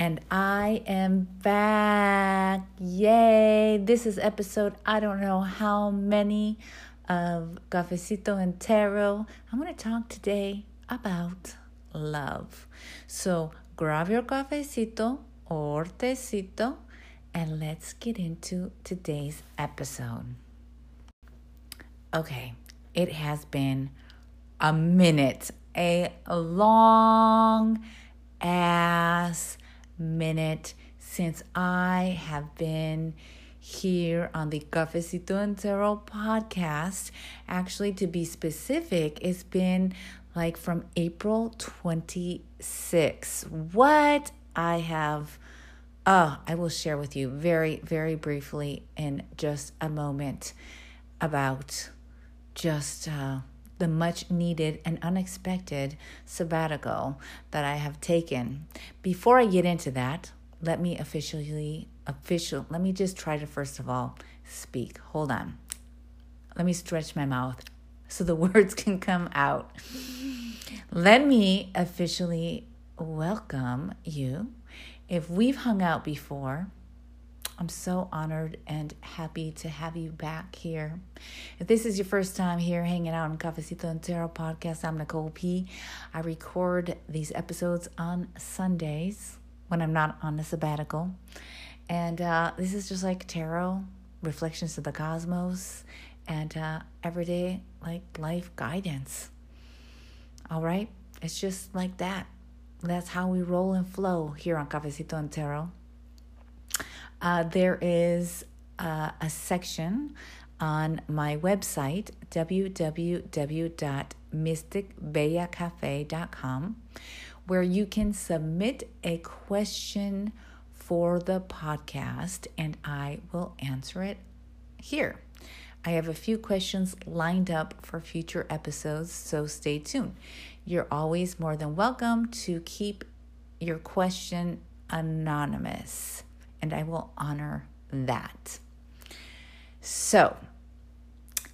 and I am back. Yay! This is episode I don't know how many of Cafecito and Tarot. I'm going to talk today about love. So grab your cafecito or tecito and let's get into today's episode. Okay, it has been a minute, a long ass minute since I have been here on the Cafecito and Tarot podcast. Actually, to be specific, it's been like from April 26. What I have, oh, I will share with you very, very briefly in just a moment about just uh, the much needed and unexpected sabbatical that I have taken. Before I get into that, let me officially official let me just try to first of all speak. Hold on. Let me stretch my mouth so the words can come out. Let me officially welcome you. If we've hung out before, I'm so honored and happy to have you back here. If this is your first time here hanging out on Cafecito and Tarot podcast, I'm Nicole P. I record these episodes on Sundays when I'm not on a sabbatical. And uh, this is just like tarot, reflections of the cosmos, and uh, everyday like life guidance. All right? It's just like that. That's how we roll and flow here on Cafecito and Tarot. Uh, there is uh, a section on my website, www.mysticbellacafe.com, where you can submit a question for the podcast and I will answer it here. I have a few questions lined up for future episodes, so stay tuned. You're always more than welcome to keep your question anonymous and I will honor that. So,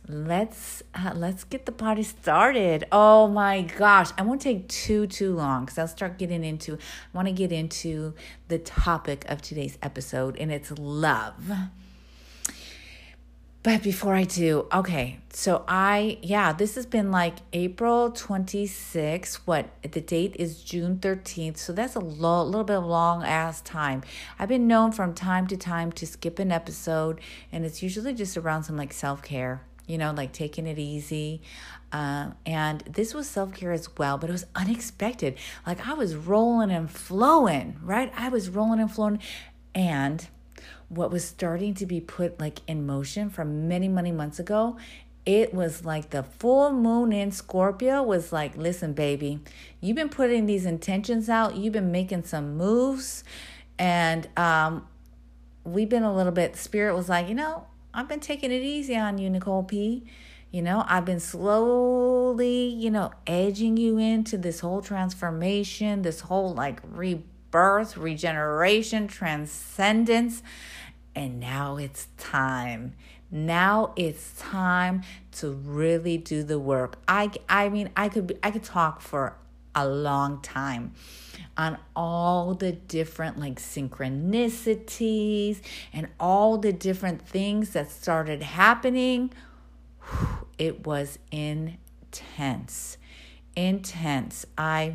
let's uh, let's get the party started. Oh my gosh, I won't take too too long cuz I'll start getting into I want to get into the topic of today's episode and it's love. But before I do, okay, so I, yeah, this has been like April 26th. What, the date is June 13th. So that's a lo- little bit of long ass time. I've been known from time to time to skip an episode, and it's usually just around some like self care, you know, like taking it easy. Uh, and this was self care as well, but it was unexpected. Like I was rolling and flowing, right? I was rolling and flowing. And what was starting to be put like in motion from many, many months ago, it was like the full moon in Scorpio was like, listen, baby, you've been putting these intentions out, you've been making some moves, and um, we've been a little bit, Spirit was like, you know, I've been taking it easy on you, Nicole P. You know, I've been slowly, you know, edging you into this whole transformation, this whole like rebirth, regeneration, transcendence. And now it's time. Now it's time to really do the work. I I mean, I could be, I could talk for a long time on all the different like synchronicities and all the different things that started happening. It was intense. Intense. I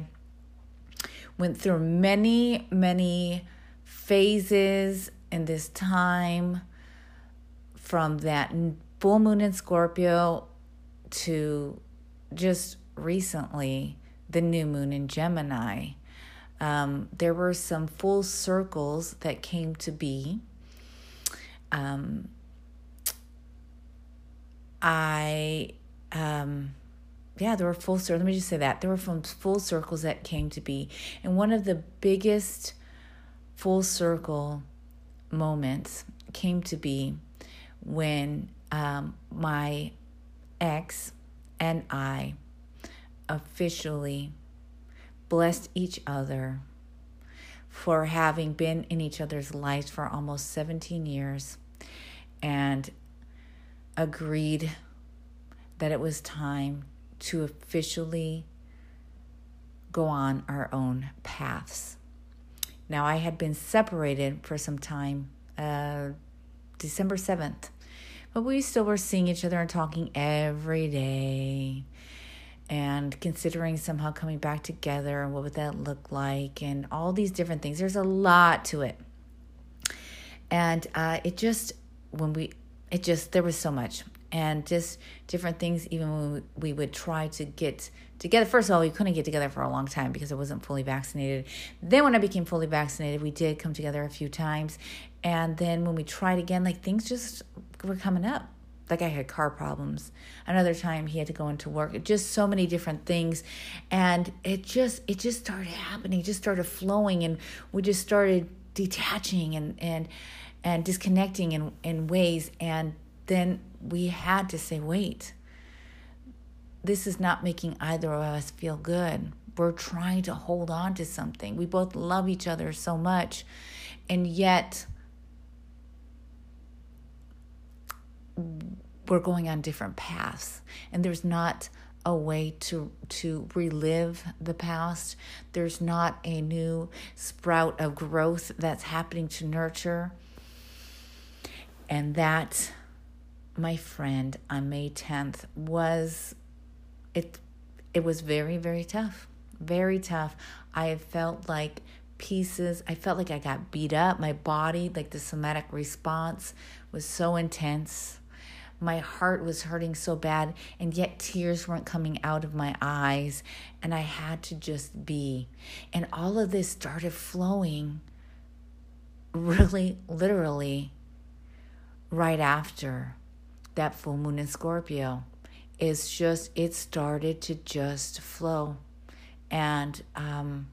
went through many, many phases in this time from that full moon in Scorpio to just recently the new moon in Gemini. Um, there were some full circles that came to be. Um, I, um, yeah, there were full circles. Let me just say that there were from full circles that came to be, and one of the biggest full circle moments came to be when um, my ex and I officially blessed each other for having been in each other's lives for almost 17 years and agreed that it was time to officially go on our own paths. Now, I had been separated for some time, uh, December 7th, but we still were seeing each other and talking every day and considering somehow coming back together and what would that look like and all these different things. There's a lot to it. And uh, it just, when we, it just, there was so much and just different things, even when we would try to get together. First of all, we couldn't get together for a long time because I wasn't fully vaccinated. Then, when I became fully vaccinated, we did come together a few times. And then, when we tried again, like things just were coming up. Like I had car problems. Another time he had to go into work. Just so many different things, and it just it just started happening. It just started flowing, and we just started detaching and and and disconnecting in in ways. And then we had to say, wait this is not making either of us feel good. We're trying to hold on to something. We both love each other so much, and yet we're going on different paths. And there's not a way to to relive the past. There's not a new sprout of growth that's happening to nurture. And that, my friend, on May 10th was it it was very very tough very tough. I felt like pieces i felt like i got beat up. My body like the somatic response was so intense. My heart was hurting so bad and yet tears weren't coming out of my eyes and i had to just be. And all of this started flowing really literally right after that full moon in scorpio is just it started to just flow. And um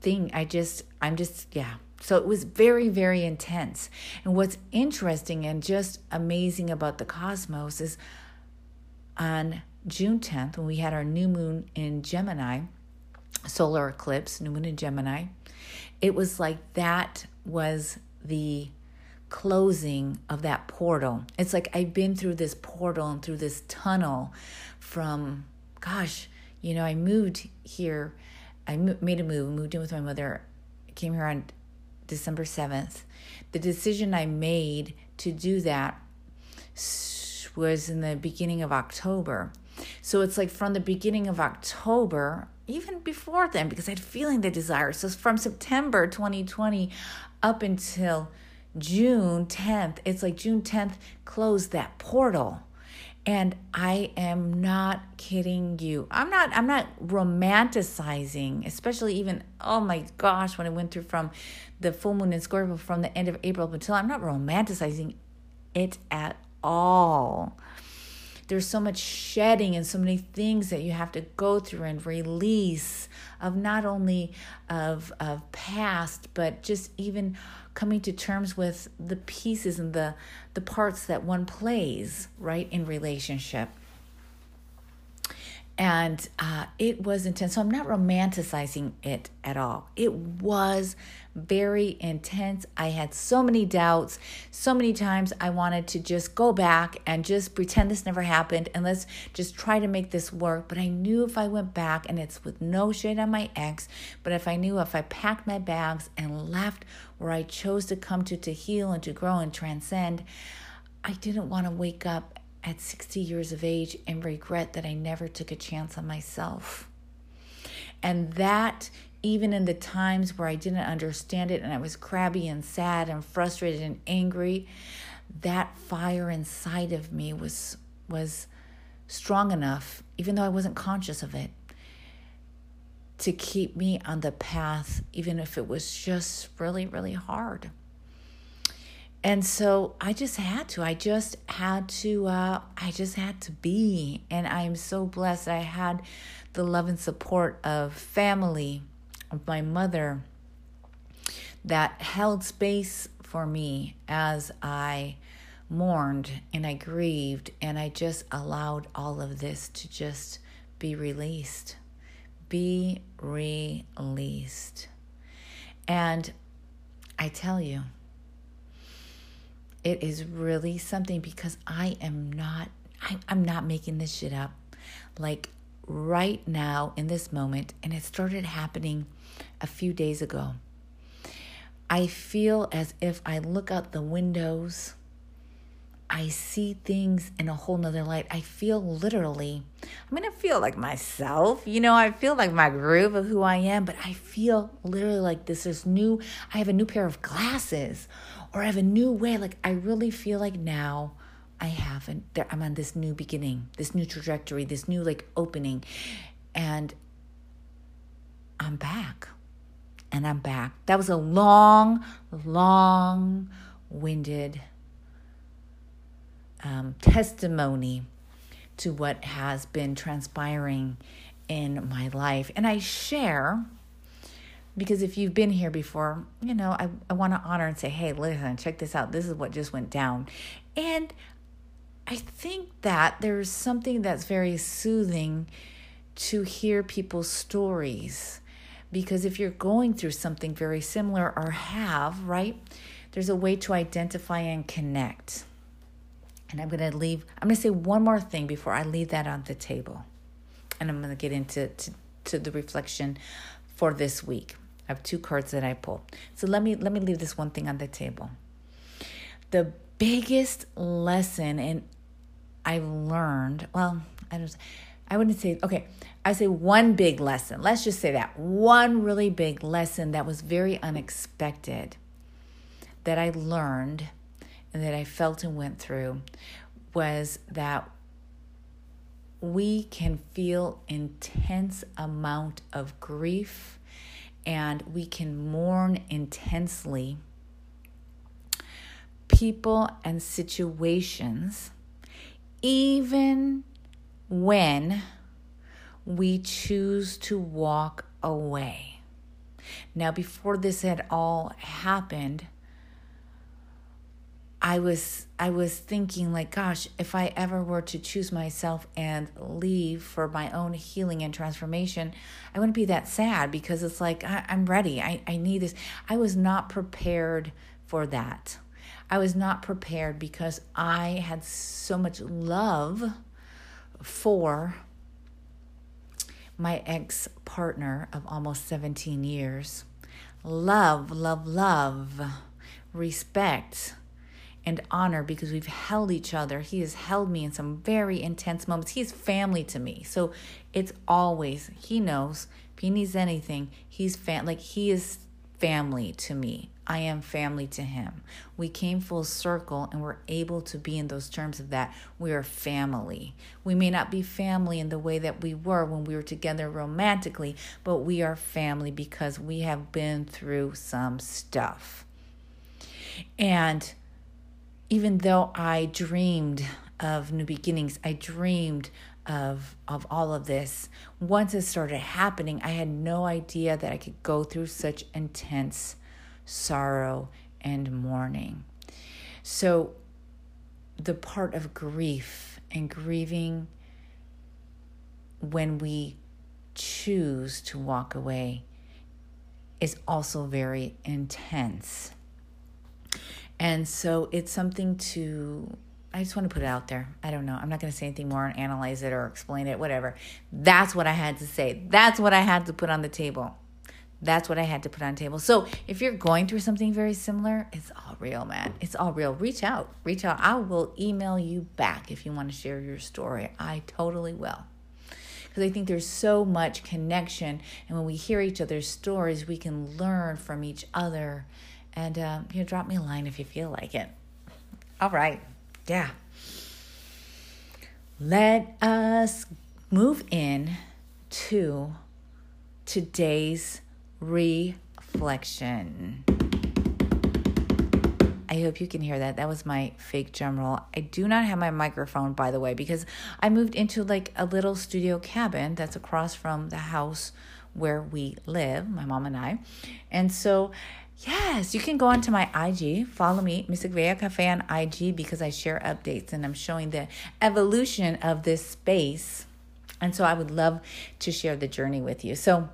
thing i just i'm just yeah. So it was very very intense. And what's interesting and just amazing about the cosmos is on june 10th when we had our new moon in gemini solar eclipse new moon in gemini it was like that was the closing of that portal. It's like I've been through this portal and through this tunnel from, gosh, you know, I moved here. I made a move, moved in with my mother, came here on December 7th. The decision I made to do that was in the beginning of October. So it's like from the beginning of October, even before then, because I had feeling the desire. So from September 2020 up until June 10th, it's like June 10th closed that portal. And I am not kidding you. I'm not I'm not romanticizing, especially even oh my gosh, when I went through from the full moon in Scorpio from the end of April until I'm not romanticizing it at all there's so much shedding and so many things that you have to go through and release of not only of of past but just even coming to terms with the pieces and the the parts that one plays right in relationship and uh, it was intense. So I'm not romanticizing it at all. It was very intense. I had so many doubts. So many times I wanted to just go back and just pretend this never happened and let's just try to make this work. But I knew if I went back, and it's with no shade on my ex, but if I knew if I packed my bags and left where I chose to come to to heal and to grow and transcend, I didn't want to wake up at 60 years of age and regret that I never took a chance on myself. And that, even in the times where I didn't understand it and I was crabby and sad and frustrated and angry, that fire inside of me was was strong enough, even though I wasn't conscious of it, to keep me on the path, even if it was just really, really hard and so I just had to. I just had to. Uh, I just had to be, and I am so blessed. I had the love and support of family, of my mother, that held space for me as I mourned and I grieved, and I just allowed all of this to just be released, be released, and I tell you it is really something because I am not I, I'm not making this shit up. Like right now in this moment, and it started happening a few days ago. I feel as if I look out the windows I see things in a whole nother light. I feel literally, I mean, I feel like myself, you know, I feel like my groove of who I am, but I feel literally like this is new. I have a new pair of glasses or I have a new way. Like, I really feel like now I have, an, I'm on this new beginning, this new trajectory, this new like opening. And I'm back. And I'm back. That was a long, long winded um, testimony to what has been transpiring in my life. And I share because if you've been here before, you know, I, I want to honor and say, hey, listen, check this out. This is what just went down. And I think that there's something that's very soothing to hear people's stories. Because if you're going through something very similar or have, right, there's a way to identify and connect. And I'm going to leave, I'm going to say one more thing before I leave that on the table. And I'm going to get into to, to the reflection for this week. I have two cards that I pull. So let me let me leave this one thing on the table. The biggest lesson and I've learned, well, I don't I wouldn't say okay, I say one big lesson. Let's just say that. One really big lesson that was very unexpected that I learned and that I felt and went through was that we can feel intense amount of grief and we can mourn intensely people and situations even when we choose to walk away. Now, before this had all happened, I was I was thinking like gosh if I ever were to choose myself and leave for my own healing and transformation I wouldn't be that sad because it's like I, am ready. I, I need this. I was not prepared for that. I was not prepared because I had so much love for my ex partner of almost 17 years. Love love love. Respect and honor because we've held each other. He has held me in some very intense moments. He's family to me. So it's always, he knows if he needs anything, he's fam- like he is family to me. I am family to him. We came full circle and we're able to be in those terms of that. We are family. We may not be family in the way that we were when we were together romantically, but we are family because we have been through some stuff. And even though I dreamed of new beginnings, I dreamed of of all of this. Once it started happening, I had no idea that I could go through such intense sorrow and mourning. So the part of grief and grieving when we choose to walk away is also very intense. And so it's something to, I just want to put it out there. I don't know. I'm not going to say anything more and analyze it or explain it, whatever. That's what I had to say. That's what I had to put on the table. That's what I had to put on table. So if you're going through something very similar, it's all real, man. It's all real. Reach out. Reach out. I will email you back if you want to share your story. I totally will because I think there's so much connection. And when we hear each other's stories, we can learn from each other and um, you know, drop me a line if you feel like it. All right. Yeah. Let us move in to today's reflection. I hope you can hear that. That was my fake drum roll. I do not have my microphone, by the way, because I moved into like a little studio cabin that's across from the house where we live, my mom and I. And so Yes, you can go onto my IG, follow me, Bella Cafe on IG because I share updates and I'm showing the evolution of this space. And so I would love to share the journey with you. So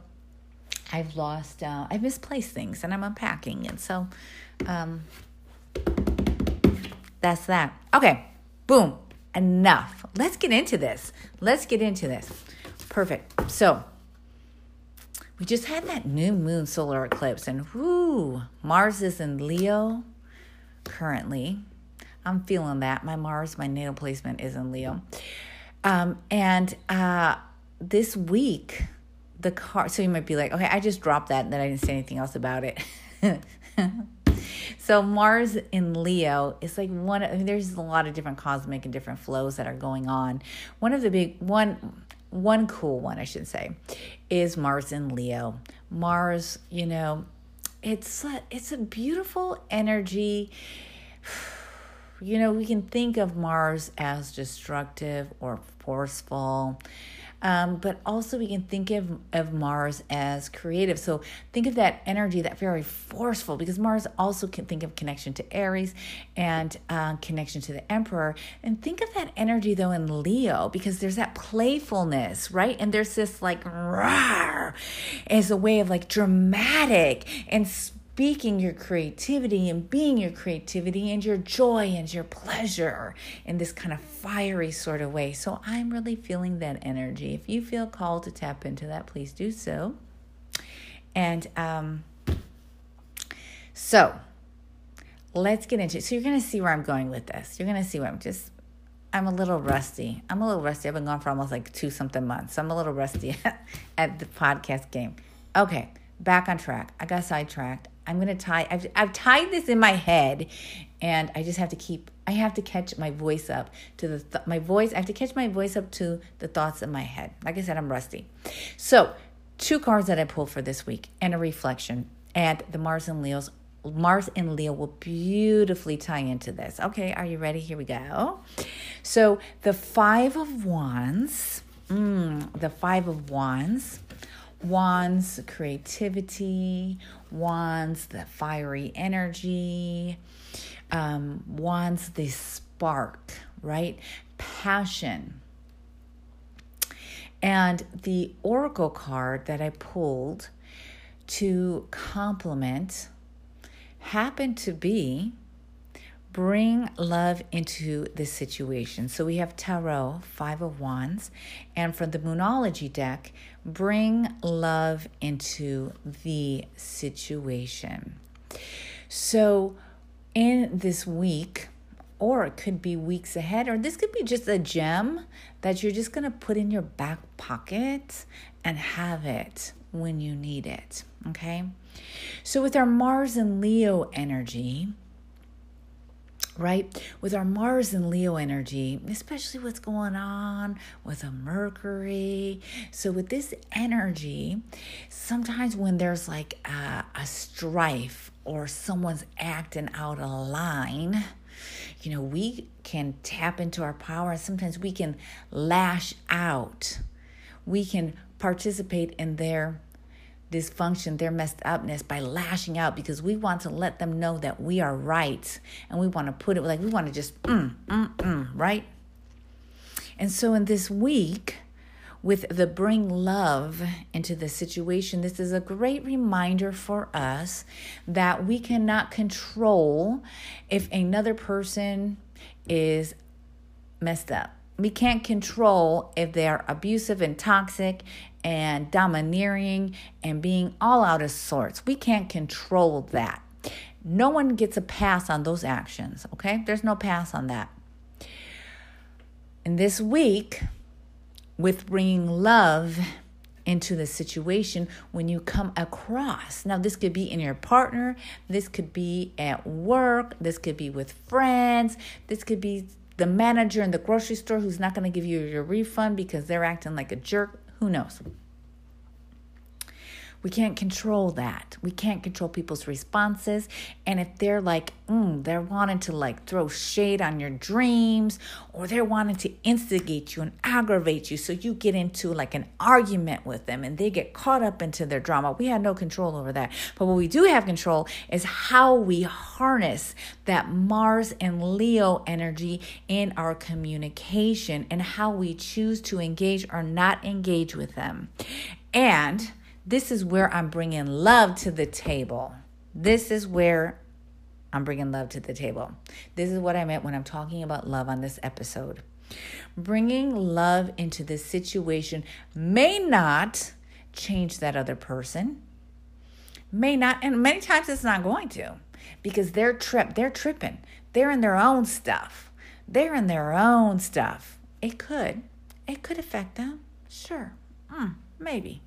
I've lost, uh, I've misplaced things and I'm unpacking. And so um, that's that. Okay, boom, enough. Let's get into this. Let's get into this. Perfect. So, we just had that new moon solar eclipse, and whoo, Mars is in Leo currently. I'm feeling that. My Mars, my natal placement is in Leo. Um, and uh, this week, the car, so you might be like, okay, I just dropped that and then I didn't say anything else about it. so Mars in Leo is like one. I mean, there's a lot of different cosmic and different flows that are going on. One of the big one one cool one, I should say, is Mars in Leo. Mars, you know, it's a, it's a beautiful energy. You know, we can think of Mars as destructive or forceful. Um, but also we can think of, of Mars as creative. So think of that energy, that very forceful, because Mars also can think of connection to Aries and uh, connection to the Emperor. And think of that energy though in Leo, because there's that playfulness, right? And there's this like rawr as a way of like dramatic and speaking your creativity and being your creativity and your joy and your pleasure in this kind of fiery sort of way. So I'm really feeling that energy. If you feel called to tap into that, please do so. And um, so let's get into it. So you're going to see where I'm going with this. You're going to see where I'm just I'm a little rusty. I'm a little rusty. I've been gone for almost like two something months. So I'm a little rusty at the podcast game. Okay, back on track. I got sidetracked. I'm going to tie, I've, I've tied this in my head and I just have to keep, I have to catch my voice up to the, th- my voice, I have to catch my voice up to the thoughts in my head. Like I said, I'm rusty. So, two cards that I pulled for this week and a reflection. And the Mars and Leo's Mars and Leo will beautifully tie into this. Okay, are you ready? Here we go. So the Five of Wands, mm, the Five of Wands wands creativity, wands the fiery energy, um, wands the spark, right? Passion. And the oracle card that I pulled to complement happened to be bring love into the situation. So we have Tarot, Five of Wands, and from the Moonology deck, bring love into the situation. So in this week, or it could be weeks ahead, or this could be just a gem that you're just to put in your back pocket and have it when you need it. Okay. So, with our Mars and Leo energy, right? With our Mars and Leo energy, especially what's going on with a Mercury. So, with this energy, sometimes when there's like a, a strife or someone's acting out of line, you know, we can tap into our power and sometimes we can lash out. We can participate in their dysfunction, their messed upness by lashing out because we want to let them know that we are right and we want to put it like we want to just mm, mm, mm, right? And so in this week, with the bring love into the situation, this is a great reminder for us that we cannot control if another person is messed up. We can't control if they're abusive and toxic and domineering and being all out of sorts. We can't control that. No one gets a pass on those actions, okay? There's no pass on that. And this week, with bringing love into the situation when you come across. Now, this could be in your partner, this could be at work, this could be with friends, this could be the manager in the grocery store who's not going to give you your refund because they're acting like a jerk. Who knows? We can't control that. We can't control people's responses. And if they're like, mm, they're wanting to like throw shade on your dreams or they're wanting to instigate you and aggravate you so you get into like an argument with them and they get caught up into their drama, we had no control over that. But what we do have control is how we harness that Mars and Leo energy in our communication and how we choose to engage or not engage with them. And this is where I'm bringing love to the table. This is where I'm bringing love to the table. This is what I meant when I'm talking about love on this episode. Bringing love into this situation may not change that other person. May not, and many times it's not going to because they're tripped, they're tripping. They're in their own stuff. They're in their own stuff. It could. It could affect them. Sure. Mm, maybe.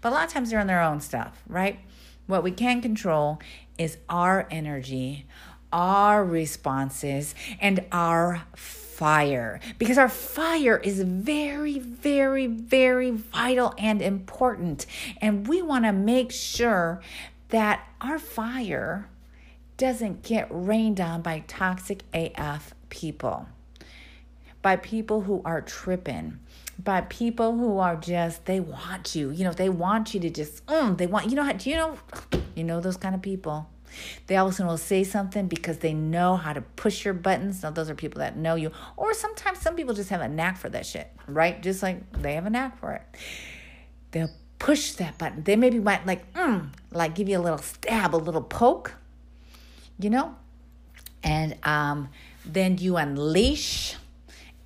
But a lot of times they're on their own stuff, right? What we can control is our energy, our responses, and our fire. Because our fire is very, very, very vital and important. And we want to make sure that our fire doesn't get rained on by toxic AF people, by people who are tripping, by people who are just they want you. You know, they want you to just mm, they want you know how do you know you know those kind of people. They also will say something because they know how to push your buttons. Now, those are people that know you. Or sometimes some people just have a knack for that shit, right? Just like they have a knack for it. They'll push that button. They maybe might like, mm, like give you a little stab, a little poke, you know? And um, then you unleash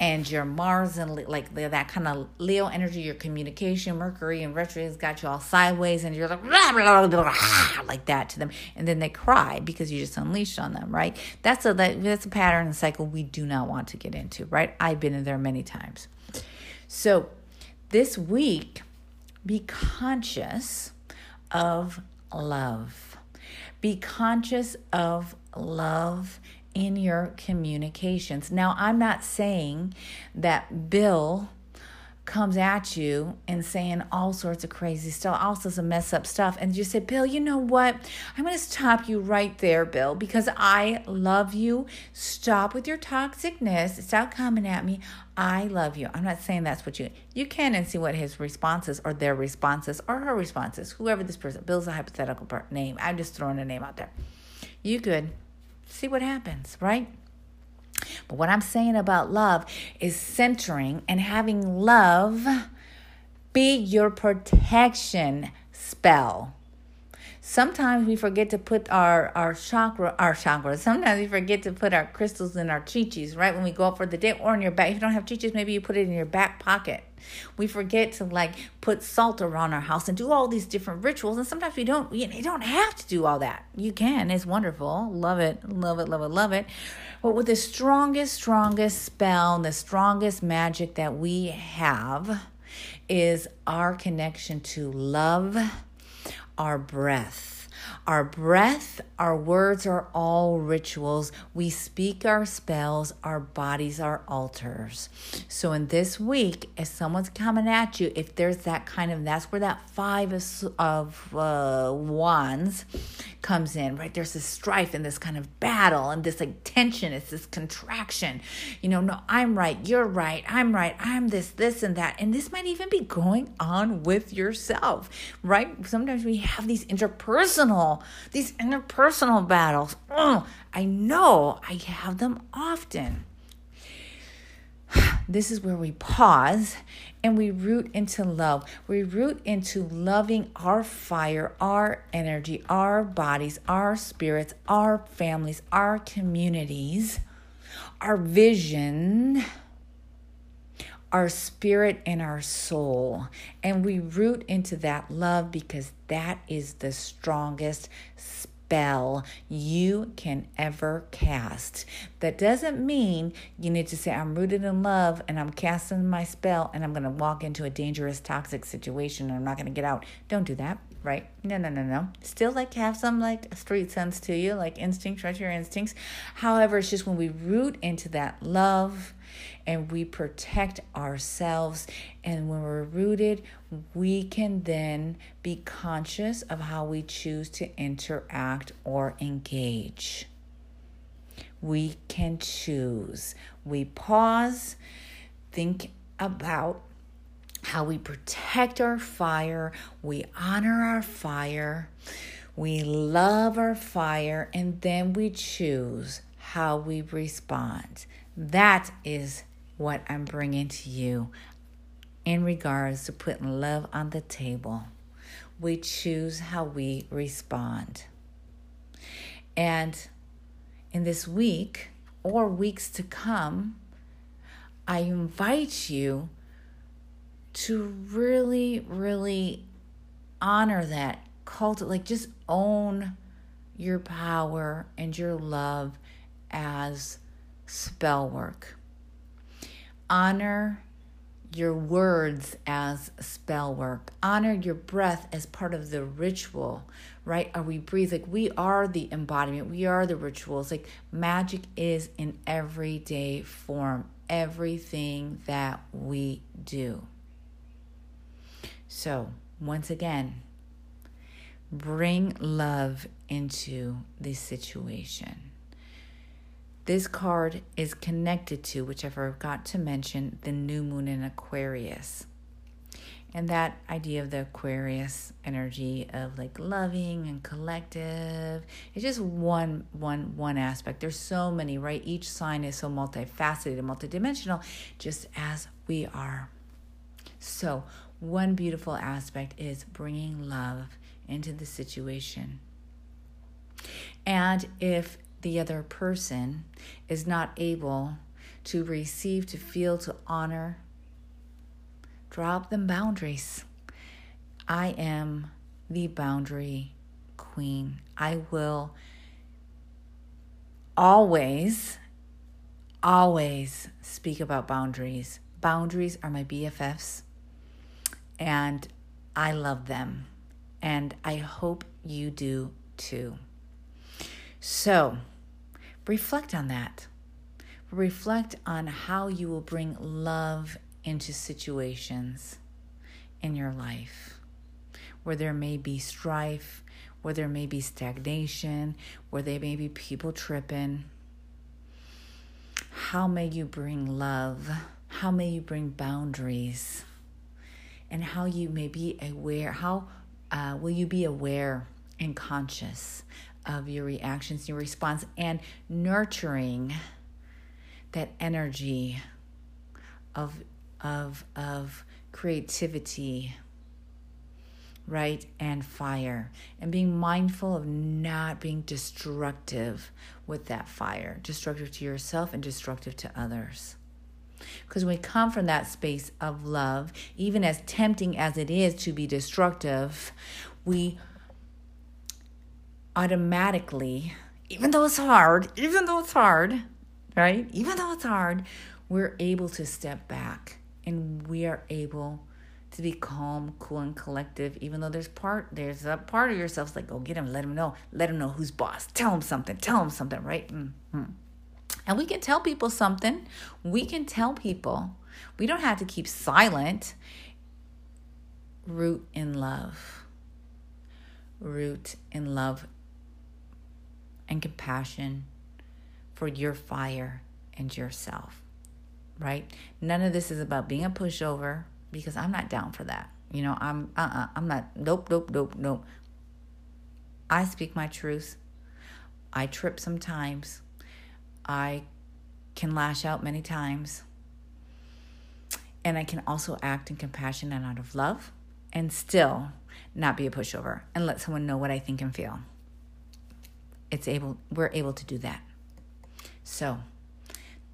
and your Mars and like that kind of Leo energy, your communication, Mercury and retrograde has got you all sideways, and you're like blah, blah, blah, like that to them, and then they cry because you just unleashed on them, right? That's a that's a pattern and cycle we do not want to get into, right? I've been in there many times. So this week, be conscious of love. Be conscious of love in your communications. Now, I'm not saying that Bill comes at you and saying all sorts of crazy stuff, all sorts of mess up stuff, and you say, Bill, you know what? I'm going to stop you right there, Bill, because I love you. Stop with your toxicness. Stop coming at me. I love you. I'm not saying that's what you you can and see what his responses or their responses or her responses, whoever this person. Bill's a hypothetical name. I'm just throwing a name out there. You could see what happens, right? But what I'm saying about love is centering and having love be your protection spell. Sometimes we forget to put our, our chakra, our chakras. Sometimes we forget to put our crystals in our chichis, right? When we go out for the day or in your back. If you don't have chichis, maybe you put it in your back pocket. We forget to like put salt around our house and do all these different rituals. And sometimes we don't, you, know, don't have to do all that. You can. It's wonderful. Love it. Love it. Love it. Love it. But with the strongest, strongest spell, the strongest magic that we have is our connection to love our breath. Our breath, our words are all rituals. We speak our spells, our bodies are altars. So, in this week, if someone's coming at you, if there's that kind of, that's where that five of, of uh, wands comes in, right? There's this strife and this kind of battle and this like tension. It's this contraction. You know, no, I'm right, you're right, I'm right, I'm this, this, and that. And this might even be going on with yourself, right? Sometimes we have these interpersonal these interpersonal battles. Oh, I know I have them often. This is where we pause and we root into love. We root into loving our fire, our energy, our bodies, our spirits, our families, our communities, our vision our spirit and our soul. And we root into that love because that is the strongest spell you can ever cast. That doesn't mean you need to say, I'm rooted in love and I'm casting my spell and I'm going to walk into a dangerous, toxic situation and I'm not going to get out. Don't do that right? No, no, no, no. Still like have some like street sense to you, like instinct, trust your instincts. However, it's just when we root into that love and we protect ourselves. And when we're rooted, we can then be conscious of how we choose to interact or engage. We can choose. We pause, think about how we protect our fire, we honor our fire, we love our fire, and then we choose how we respond. That is what I'm bringing to you in regards to putting love on the table. We choose how we respond. And in this week or weeks to come, I invite you to really, really honor that. Cult like just own your power and your love as spell work. Honor your words as spell work. Honor your breath as part of the ritual, right? Are we breathe? Like we are the embodiment, we are the rituals. Like magic is in everyday form, everything that we do. So, once again, bring love into the situation. This card is connected to, which I forgot to mention, the new moon in Aquarius. And that idea of the Aquarius energy of like loving and collective is just one one one aspect. There's so many, right? Each sign is so multifaceted and multidimensional, just as we are. So, one beautiful aspect is bringing love into the situation. And if the other person is not able to receive, to feel, to honor, drop them boundaries. I am the boundary queen. I will always, always speak about boundaries. Boundaries are my BFFs, and I love them. And I hope you do too. So, reflect on that. Reflect on how you will bring love into situations in your life where there may be strife, where there may be stagnation, where there may be people tripping. How may you bring love? How may you bring boundaries? And how you may be aware, how uh, will you be aware and conscious of your reactions, your response, and nurturing that energy of of of creativity right and fire. And being mindful of not being destructive with that fire. Destructive to yourself and destructive to others. Because we come from that space of love even as tempting as it is to be destructive we automatically, even though it's hard, even though it's hard, right? Even though it's hard, we're able to step back and we are able to be calm, cool, and collective. Even though there's part, there's a part of yourself like, go get him, let him know, let him know who's boss, tell him something, tell him something, right? Mm-hmm. And we can tell people something. We can tell people. We don't have to keep silent. Root in love. Root in love and compassion for your fire and yourself, right? None of this is about being a pushover because I'm not down for that. You know, I'm uh uh-uh, I'm not nope nope nope nope. I speak my truth. I trip sometimes. I can lash out many times. And I can also act in compassion and out of love and still not be a pushover and let someone know what I think and feel it's able we're able to do that. So,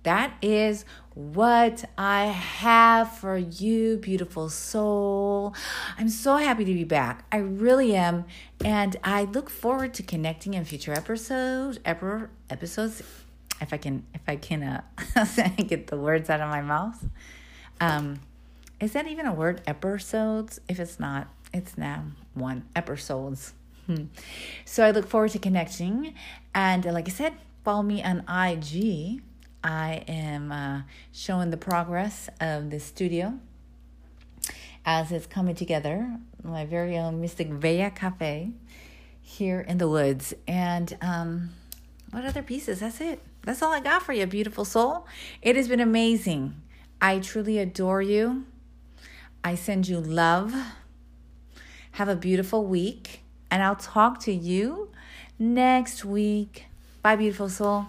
that is what I have for you, beautiful soul. I'm so happy to be back. I really am. And I look forward to connecting in future episodes, episodes, if I can, if I can uh, get the words out of my mouth. Um, is that even a word? Episodes? If it's not, it's now one. Episodes. Hmm. So I look forward to connecting. And like I said, follow me on IG. I am uh, showing the progress of the studio as it's coming together. My very own Mystic Bella Cafe here in the woods. And um, what other pieces? That's it. That's all I got for you, beautiful soul. It has been amazing. I truly adore you. I send you love. Have a beautiful week and I'll talk to you next week. Bye, beautiful soul.